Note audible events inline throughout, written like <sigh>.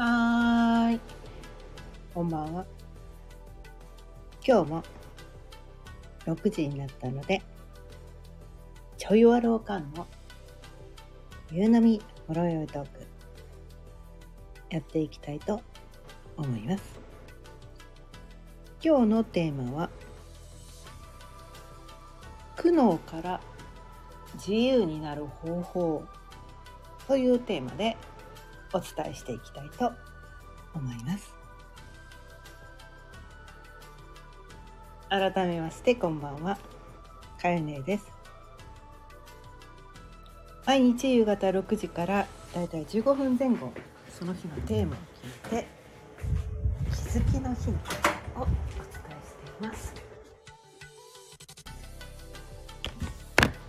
はーい。こんばんは。今日も6時になったので、ちょいわろうかんの夕飲みほろよいトーク、やっていきたいと思います。今日のテーマは、苦悩から自由になる方法というテーマでお伝えしていきたいと思います。改めましてこんばんは。かよねです。毎日夕方6時からだいたい15分前後その日のテーマを聞いて気づきのヒントをお伝えしています。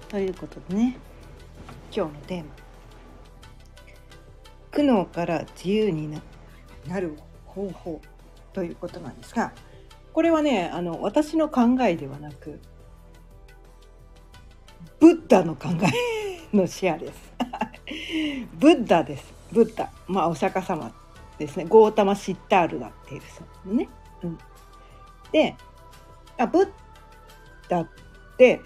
ということでね今日のテーマ。苦悩から自由になる方法ということなんですがこれはねあの私の考えではなくブッダの考えのシェアです。<laughs> ブッダです。ブッダ。まあお釈迦様ですね。ゴータマ・シッタールだっていうですね、うん、であブッダって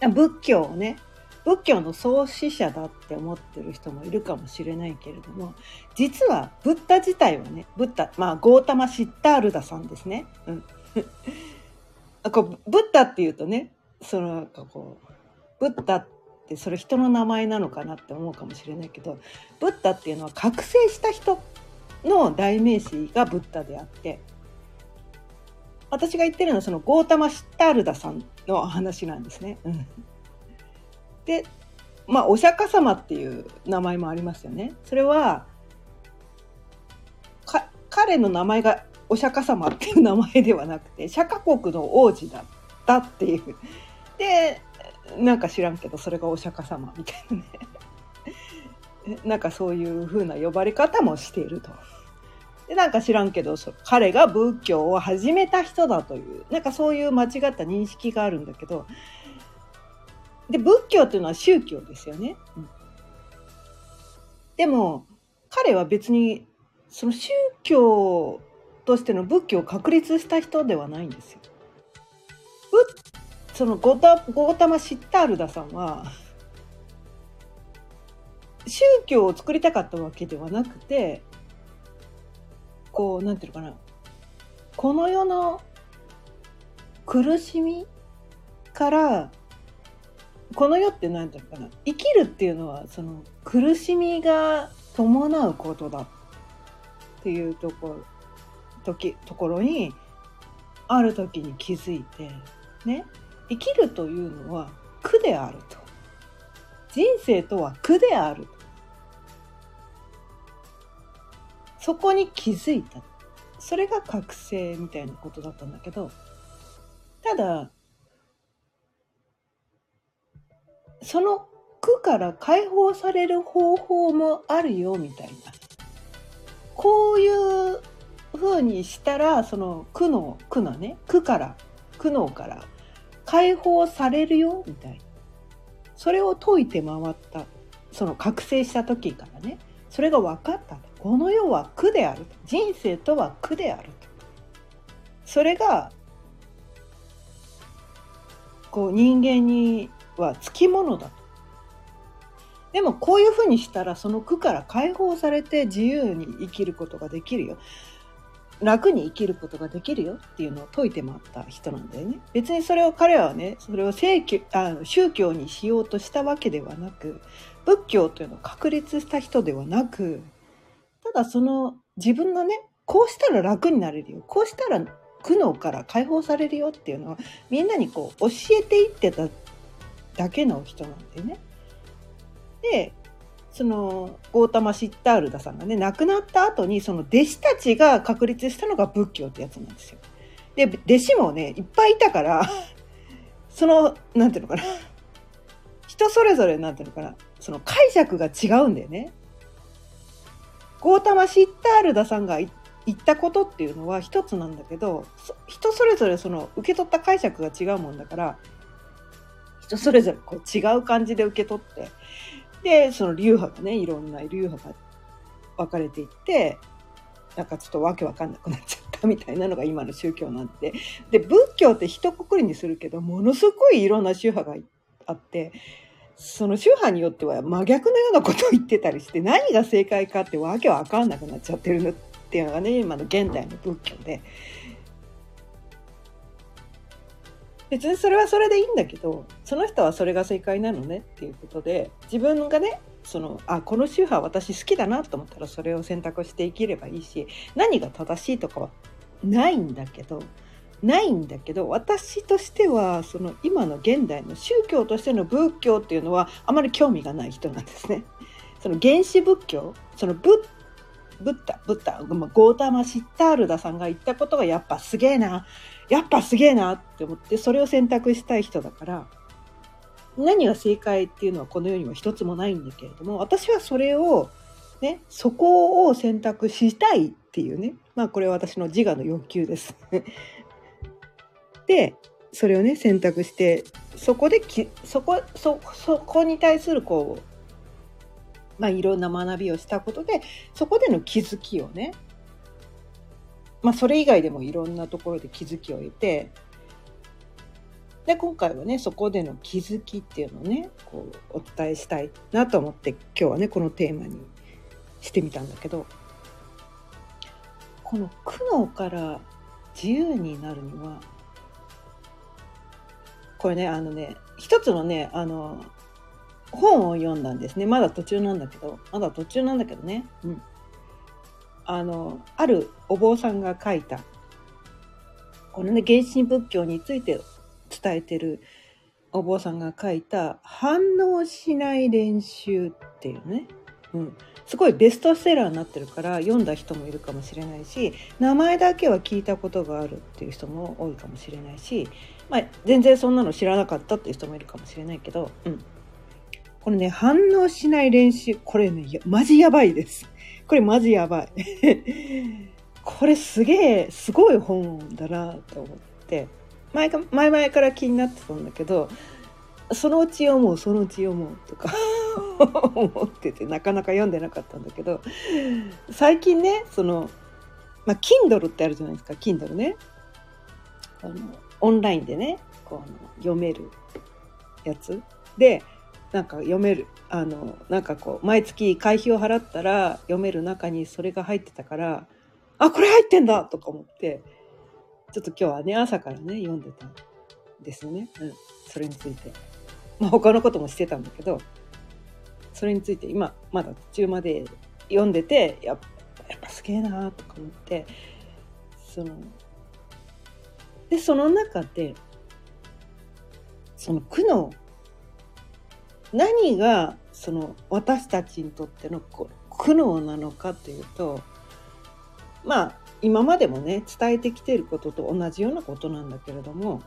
仏教をね仏教の創始者だって思ってる人もいるかもしれないけれども実はブッダ自体はねブッダまあゴータマ・シッタールダさんですね。うん、<laughs> こうブッダっていうとねそのこうブッダってそれ人の名前なのかなって思うかもしれないけどブッダっていうのは覚醒した人の代名詞がブッダであって私が言ってるのはそのゴータマ・シッタールダさんの話なんですね。うんでまあお釈迦様っていう名前もありますよね。それは彼の名前がお釈迦様っていう名前ではなくて釈迦国の王子だったっていう。でなんか知らんけどそれがお釈迦様みたいなね。<laughs> なんかそういう風な呼ばれ方もしていると。でなんか知らんけど彼が仏教を始めた人だというなんかそういう間違った認識があるんだけどで仏教っていうのは宗教ですよね。うん、でも彼は別にその宗教としての仏教を確立した人ではないんですよ。そのゴタゴータマ・シッタールダさんは宗教を作りたかったわけではなくてこうなんていうのかなこの世の苦しみからこの世って何て言うかな生きるっていうのはその苦しみが伴うことだっていうところ時ところにある時に気づいてね生きるというのは苦であると。人生とは苦であると。そこに気づいた。それが覚醒みたいなことだったんだけどただその苦から解放される方法もあるよみたいな。こういう風にしたらその苦の苦のね苦から苦悩から解放されるよみたいな。それを解いて回ったその覚醒した時からねそれが分かった。この世は苦である。人生とは苦である。それがこう人間にはつきものだと。でもこういうふうにしたらその苦から解放されて自由に生きることができるよ。楽に生きることができるよっていうのを説いて回った人なんだよね。別にそれを彼はね、それを正教あ宗教にしようとしたわけではなく、仏教というのを確立した人ではなく、ただその自分のね、こうしたら楽になれるよ。こうしたら苦悩から解放されるよっていうのはみんなにこう教えていってただけの人なんだよね。でそのゴータマ・シッタールダさんがね亡くなった後にその弟子たちが確立したのが仏教ってやつなんですよ。で弟子もねいっぱいいたから <laughs> そのなんていうのかな人それぞれなんていうのかなその解釈が違うんだよね。ゴータマ・シッタールダさんが言ったことっていうのは一つなんだけど人それぞれその受け取った解釈が違うもんだから人それぞれこう違う感じで受け取ってでその流派がねいろんな流派が分かれていってなんかちょっとわけわかんなくなっちゃったみたいなのが今の宗教なんでで仏教って一括りにするけどものすごいいろんな宗派があってその宗派によっては真逆のようなことを言ってたりして何が正解かってわけわかんなくなっちゃってるっていうのがね今の現代の仏教で。別にそれはそれでいいんだけどその人はそれが正解なのねっていうことで自分がねそのあこの宗派私好きだなと思ったらそれを選択して生きればいいし何が正しいとかはないんだけどないんだけど私としてはその今の現代の宗教としての仏教っていうのはあまり興味がない人なんですね。その原始仏教そのブッブッダブッダゴータマ・シッタールダさんが言ったことがやっぱすげえなやっぱすげえなって思ってそれを選択したい人だから何が正解っていうのはこの世には一つもないんだけれども私はそれをねそこを選択したいっていうね。まあこれは私の自我の欲求です。<laughs> でそれをね選択してそこできそこそそこに対するこうまあいろんな学びをしたことでそこでの気づきをねまあそれ以外でもいろんなところで気づきを得てで今回はねそこでの気づきっていうのをねこうお伝えしたいなと思って今日はねこのテーマにしてみたんだけどこの苦悩から自由になるにはこれねあのね一つのねあの本を読んだんですね。まだ途中なんだけどまだ途中なんだけどね、うん、あのあるお坊さんが書いたこのね原神仏教について伝えてるお坊さんが書いた反応しない練習っていうね、うん、すごいベストセラーになってるから読んだ人もいるかもしれないし名前だけは聞いたことがあるっていう人も多いかもしれないし、まあ、全然そんなの知らなかったっていう人もいるかもしれないけど、うん、これね反応しない練習これねマジやばいです。これマジやばい。<laughs> これすげえすごい本だなと思って。前か前々から気になってたんだけどそのうち読もうそのうち読もうとか。<laughs> 思っててなかなか読んでなかったんだけど。最近ねそのまあ Kindle ってあるじゃないですか。Kindle ね。あのオンラインでねこう読めるやつ。でなんか読めるあのなんかこう毎月会費を払ったら読める中にそれが入ってたからあこれ入ってんだとか思ってちょっと今日はね、朝からね、読んでたんですよね。うん。それについて。まあ他のこともしてたんだけど、それについて今、まだ途中まで読んでて、やっぱやっぱすげえなーとか思って、その、で、その中で、その苦悩、何がその私たちにとっての苦悩なのかというと、まあ今までもね伝えてきていることと同じようなことなんだけれども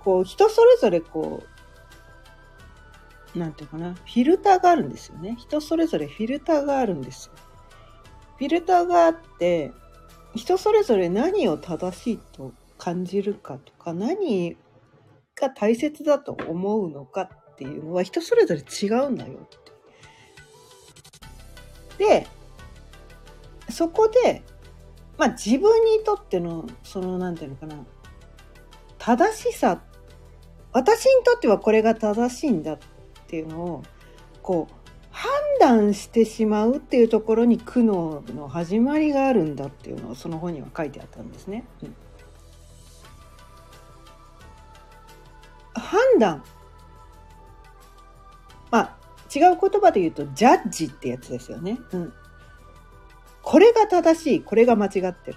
こう人それぞれこうなんていうかなフィルターがあるんですよね。人それぞれフィルターがあるんですよ。フィルターがあって人それぞれ何を正しいと感じるかとか何が大切だと思うのかっていうのは人それぞれ違うんだよって。でそこで、まあ、自分にとってのその何て言うのかな正しさ私にとってはこれが正しいんだっていうのをこう判断してしまうっていうところに苦悩の始まりがあるんだっていうのをその本には書いてあったんですね。うん、判断。まあ違う言葉で言うとジャッジってやつですよね。うん、これが正しいこれが間違ってる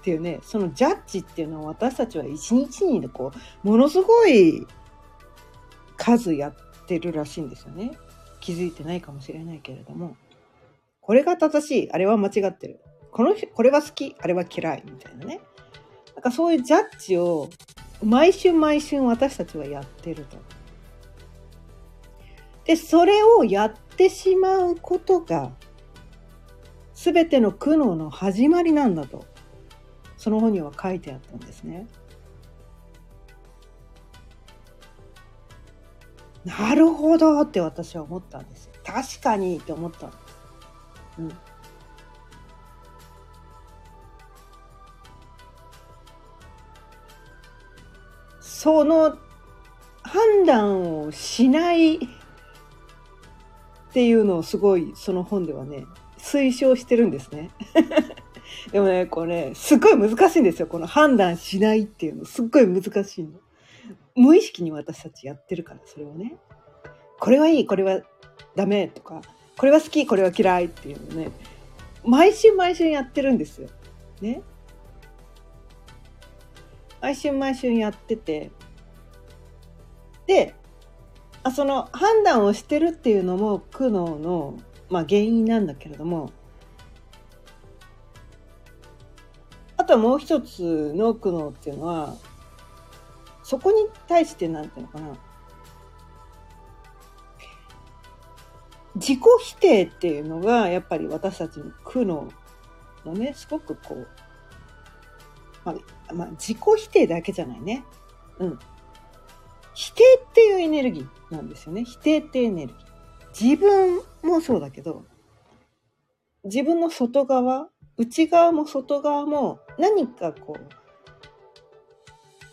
っていうねそのジャッジっていうのを私たちは一日にこうものすごい数やってるらしいんですよね。気づいてないかもしれないけれども。これが正しいあれは間違ってる。このこれは好きあれは嫌いみたいなね。なんかそういうジャッジを毎週毎週私たちはやってると。でそれをやってしまうことが全ての苦悩の始まりなんだとその本には書いてあったんですね。なるほどって私は思ったんです。確かにって思ったんです。うん。その判断をしないっていうのをすごいその本ではね推奨してるんですね。<laughs> でもねこれ、すっごい難しいんですよこの判断しないっていうのすっごい難しいの。無意識に私たちやってるからそれをね。これはいいこれはダメとかこれは好きこれは嫌いっていうのね毎週毎週やってるんですよ。ね。毎週毎週やってて。であその判断をしてるっていうのも苦悩の、まあ、原因なんだけれども。あとはもう一つの苦悩っていうのはそこに対してなんていうのかな。自己否定っていうのがやっぱり私たちの苦悩のねすごくこうまあ、まあ、自己否定だけじゃないね。うん。否定っていうエネルギーなんですよね。否定ってエネルギー。自分もそうだけど、自分の外側、内側も外側も何かこう、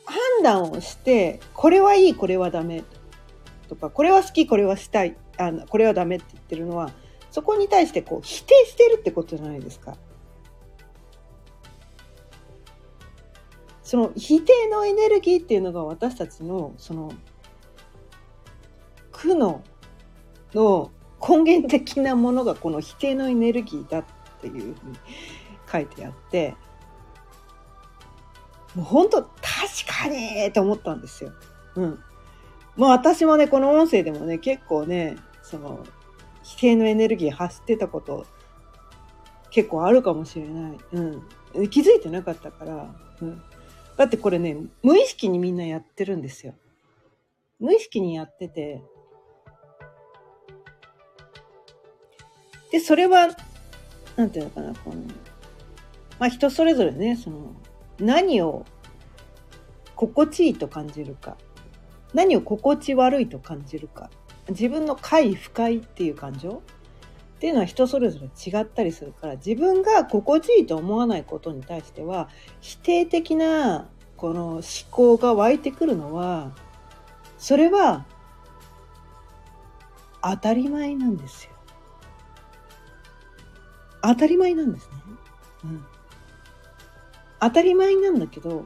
判断をして、これはいい、これはダメとか、これは好き、これはしたい、あのこれはダメって言ってるのは、そこに対してこう否定してるってことじゃないですか。その否定のエネルギーっていうのが私たちのその苦悩の根源的なものがこの否定のエネルギーだっていうふうに書いてあってもう本当確かにと思ったんですよ。うん。まあ私もねこの音声でもね結構ねその否定のエネルギー発してたこと結構あるかもしれない。うん。気づいてなかったから。うん。だってこれね、無意識にみんなやってるんですよ。無意識にやってて。で、それは、なんていうのかな、この、まあ人それぞれね、その、何を心地いいと感じるか、何を心地悪いと感じるか、自分の快不快っていう感情っていうのは人それぞれ違ったりするから自分が心地いいと思わないことに対しては否定的なこの思考が湧いてくるのはそれは当たり前なんですよ。当たり前なんですね。うん。当たり前なんだけど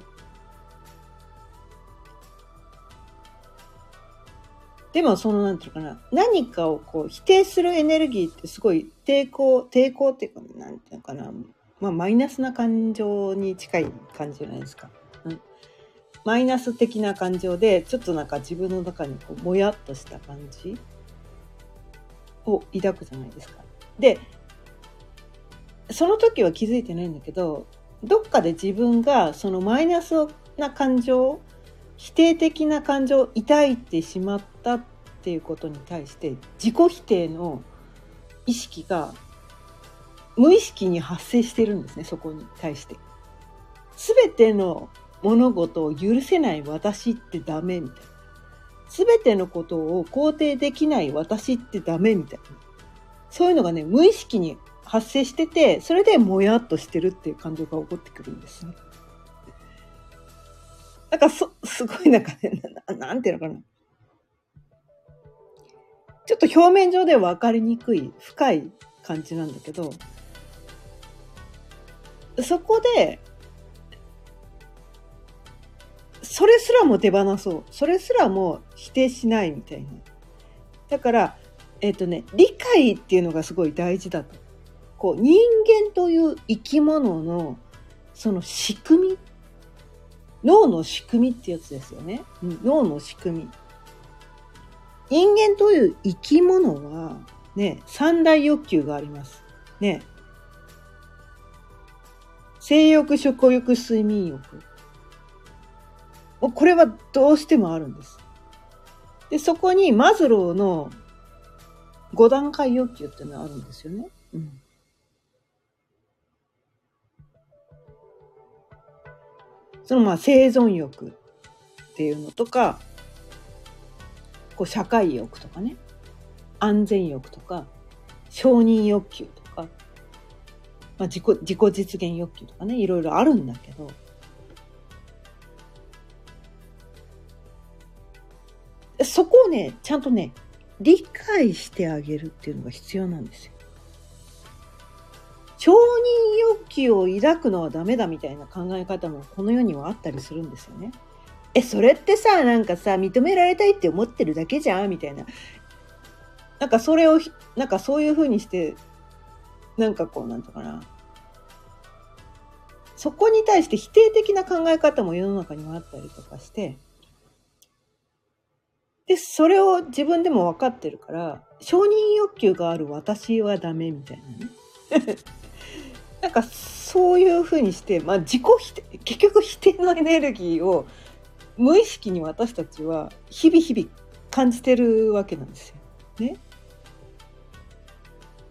でもそのなんていうかな何かをこう否定するエネルギーってすごい抵抗抵抗っていうかなんていうのかなまあマイナスな感情に近い感じじゃないですか。うん、マイナス的な感情でちょっとなんか自分の中にこうもやっとした感じを抱くじゃないですか。でその時は気づいてないんだけどどっかで自分がそのマイナスな感情否定的な感情を抱いてしまったっていうことに対して自己否定の意識が無意識に発生してるんですねそこに対して。全ての物事を許せない私ってダメみたいな。全てのことを肯定できない私ってダメみたいな。そういうのがね、無意識に発生してて、それでもやっとしてるっていう感情が起こってくるんですね。なんかそ、すごいなんかね、<laughs> なんていうのかな。ちょっと表面上では分かりにくい、深い感じなんだけど、そこで、それすらも手放そう。それすらも否定しないみたいな。だから、えっ、ー、とね、理解っていうのがすごい大事だと。こう、人間という生き物の、その仕組み脳の仕組みってやつですよね。うん、脳の仕組み。人間という生き物は、ね、三大欲求があります。ね。性欲、食欲、睡眠欲。これはどうしてもあるんです。で、そこにマズローの5段階欲求っていうのがあるんですよね。そのまあ生存欲っていうのとかこう社会欲とかね安全欲とか承認欲求とか、まあ、自己自己実現欲求とかねいろいろあるんだけどそこをねちゃんとね理解してあげるっていうのが必要なんですよ。承認欲求を抱くのはダメだみたいな考え方もこの世にはあったりするんですよね。え、それってさ、なんかさ、認められたいって思ってるだけじゃんみたいな。なんかそれを、なんかそういうふうにして、なんかこう、なんとかな。そこに対して否定的な考え方も世の中にはあったりとかして、で、それを自分でも分かってるから、承認欲求がある私はダメみたいなね。なんかそういうふうにして、まあ、自己否定結局否定のエネルギーを無意識に私たちは日々日々感じてるわけなんですよ。ね。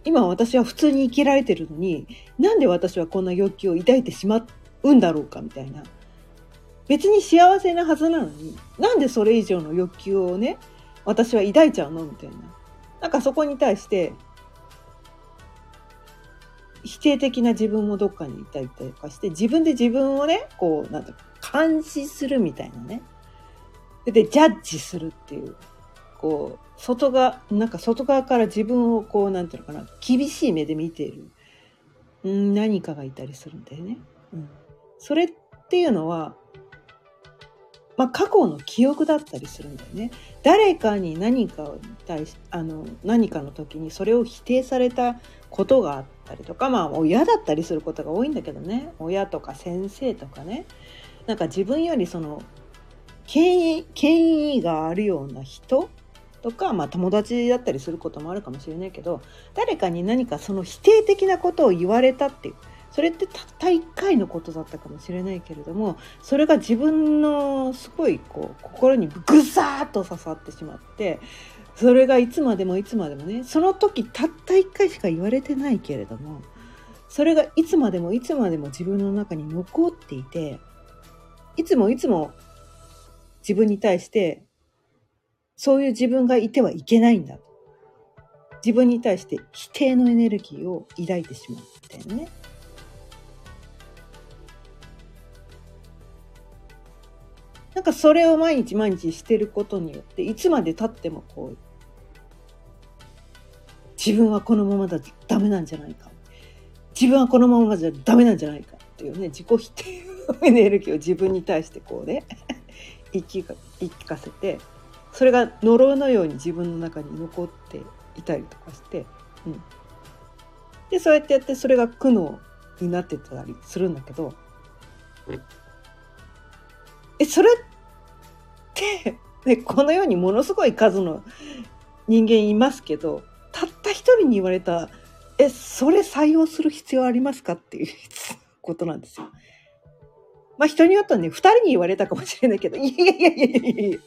今私は普通に生きられてるのになんで私はこんな欲求を抱いてしまうんだろうかみたいな別に幸せなはずなのになんでそれ以上の欲求をね私は抱いちゃうのみたいななんかそこに対して否定的な自分もどっかにいたりとかして自分で自分をねこうなんだ監視するみたいなねでジャッジするっていうこう外側なんか外側から自分をこうなんていうのかな厳しい目で見ている、うん、何かがいたりするんだよね。うん、それっていうのはまあ、過去の記憶だったりするんだよね。誰かに何かに対しあの何かの時にそれを否定されたことがあったりとかまあ親だったりすることが多いんだけどね。親とか先生とかね。なんか自分よりその権威権威があるような人とか、まあ、友達だったりすることもあるかもしれないけど誰かに何かその否定的なことを言われたっていうそれってたった1回のことだったかもしれないけれどもそれが自分のすごいこう心にぐさーっと刺さってしまってそれがいつまでもいつまでもねその時たった1回しか言われてないけれどもそれがいつまでもいつまでも自分の中に残っていていつもいつも自分に対してそういう自分がいてはいけないんだ自分に対して否定のエネルギーを抱いてしまうみたいなね。なんかそれを毎日毎日してることによっていつまでたってもこう自分はこのままだとダメなんじゃないか。自分はこのままじゃダメなんじゃないかっていうね自己否定エネルギーを自分に対してこうね言い聞かせてそれが呪いのように自分の中に残っていたりとかして、うん、でそうやってやってそれが苦悩になってたりするんだけど、え、それって、ね、この世にものすごい数の人間いますけど、たった一人に言われた、え、それ採用する必要ありますかっていうことなんですよ。まあ人によってはね、二人に言われたかもしれないけど、いやいやいやいやいや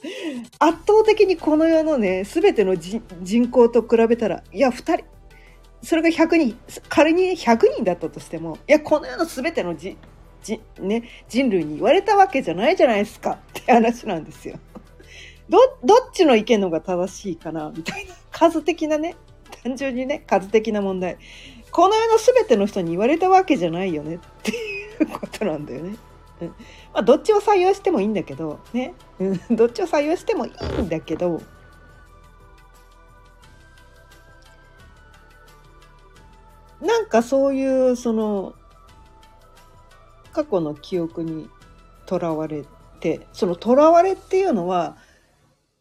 圧倒的にこの世のね、すべての人口と比べたら、いや、二人、それが100人、仮に100人だったとしても、いや、この世のすべてのじじ、ね、人類に言われたわけじゃないじゃないですか <laughs> って話なんですよ。<laughs> ど、どっちの意見の方が正しいかな？みたいな。数的なね、単純にね、数的な問題。この世の全ての人に言われたわけじゃないよねっていうことなんだよね。うん、まあ、どっちを採用してもいいんだけど、ね。うん、<laughs> どっちを採用してもいいんだけど、なんかそういうその過去の記憶にとらわれてそのとらわれっていうのは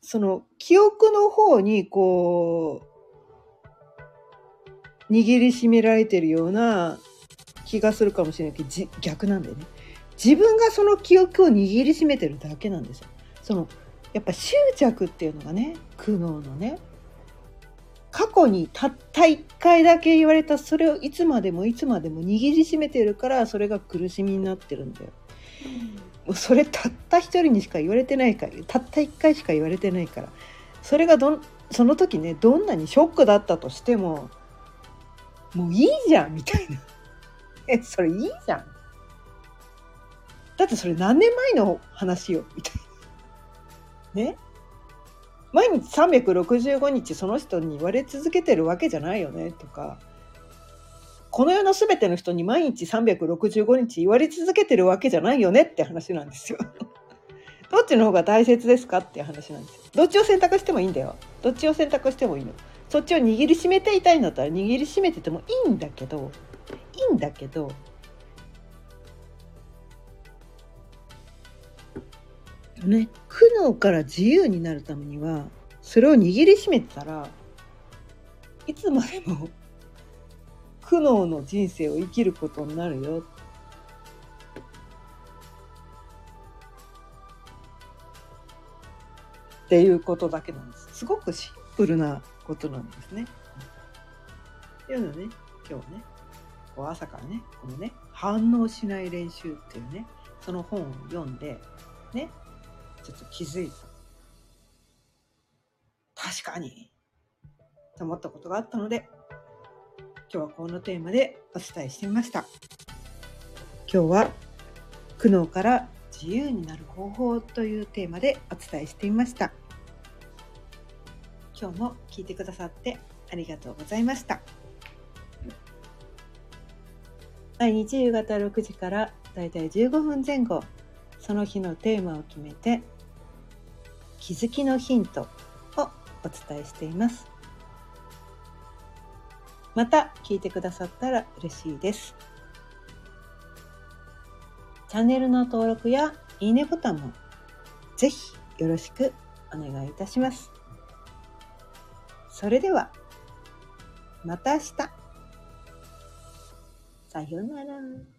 その記憶の方にこう握りしめられてるような気がするかもしれないけど逆なんだよね。自分がその記憶を握りしめてるだけなんですよ。そのやっぱ執着っていうのがね苦悩のね過去にたった一回だけ言われたそれをいつまでもいつまでも握りしめてるからそれが苦しみになってるんだよ。もうそれたった一人にしか言われてないからたった一回しか言われてないからそれがどんその時ねどんなにショックだったとしてももういいじゃんみたいな。<laughs> えそれいいじゃん。だってそれ何年前の話よみたいな。ね？毎日365日その人に言われ続けてるわけじゃないよねとかこの世の全ての人に毎日365日言われ続けてるわけじゃないよねって話なんですよ。<laughs> どっちの方が大切ですかっていう話なんですよ。どっちを選択してもいいんだよ。どっちを選択してもいいの。そっちを握りしめていたいんだったら握りしめててもいいんだけどいいんだけどね苦悩から自由になるためにはそれを握りしめてたらいつまでも苦悩の人生を生きることになるよっていうことだけなんです。すごくシンプルなことなんですね。っていうのね、今日はね、こう朝からね、このね、反応しない練習っていうね、その本を読んで、ね、ちょっと気づいた。確かにと思ったことがあったので、今日はこのテーマでお伝えしてみました。今日は苦悩から自由になる方法というテーマでお伝えしてみました。今日も聞いてくださってありがとうございました。毎日夕方6時からだいたい15分前後、その日のテーマを決めて、気づきのヒントをお伝えしています。また聞いてくださったら嬉しいです。チャンネルの登録やいいねボタンもぜひよろしくお願いいたします。それでは、また明日。さようなら。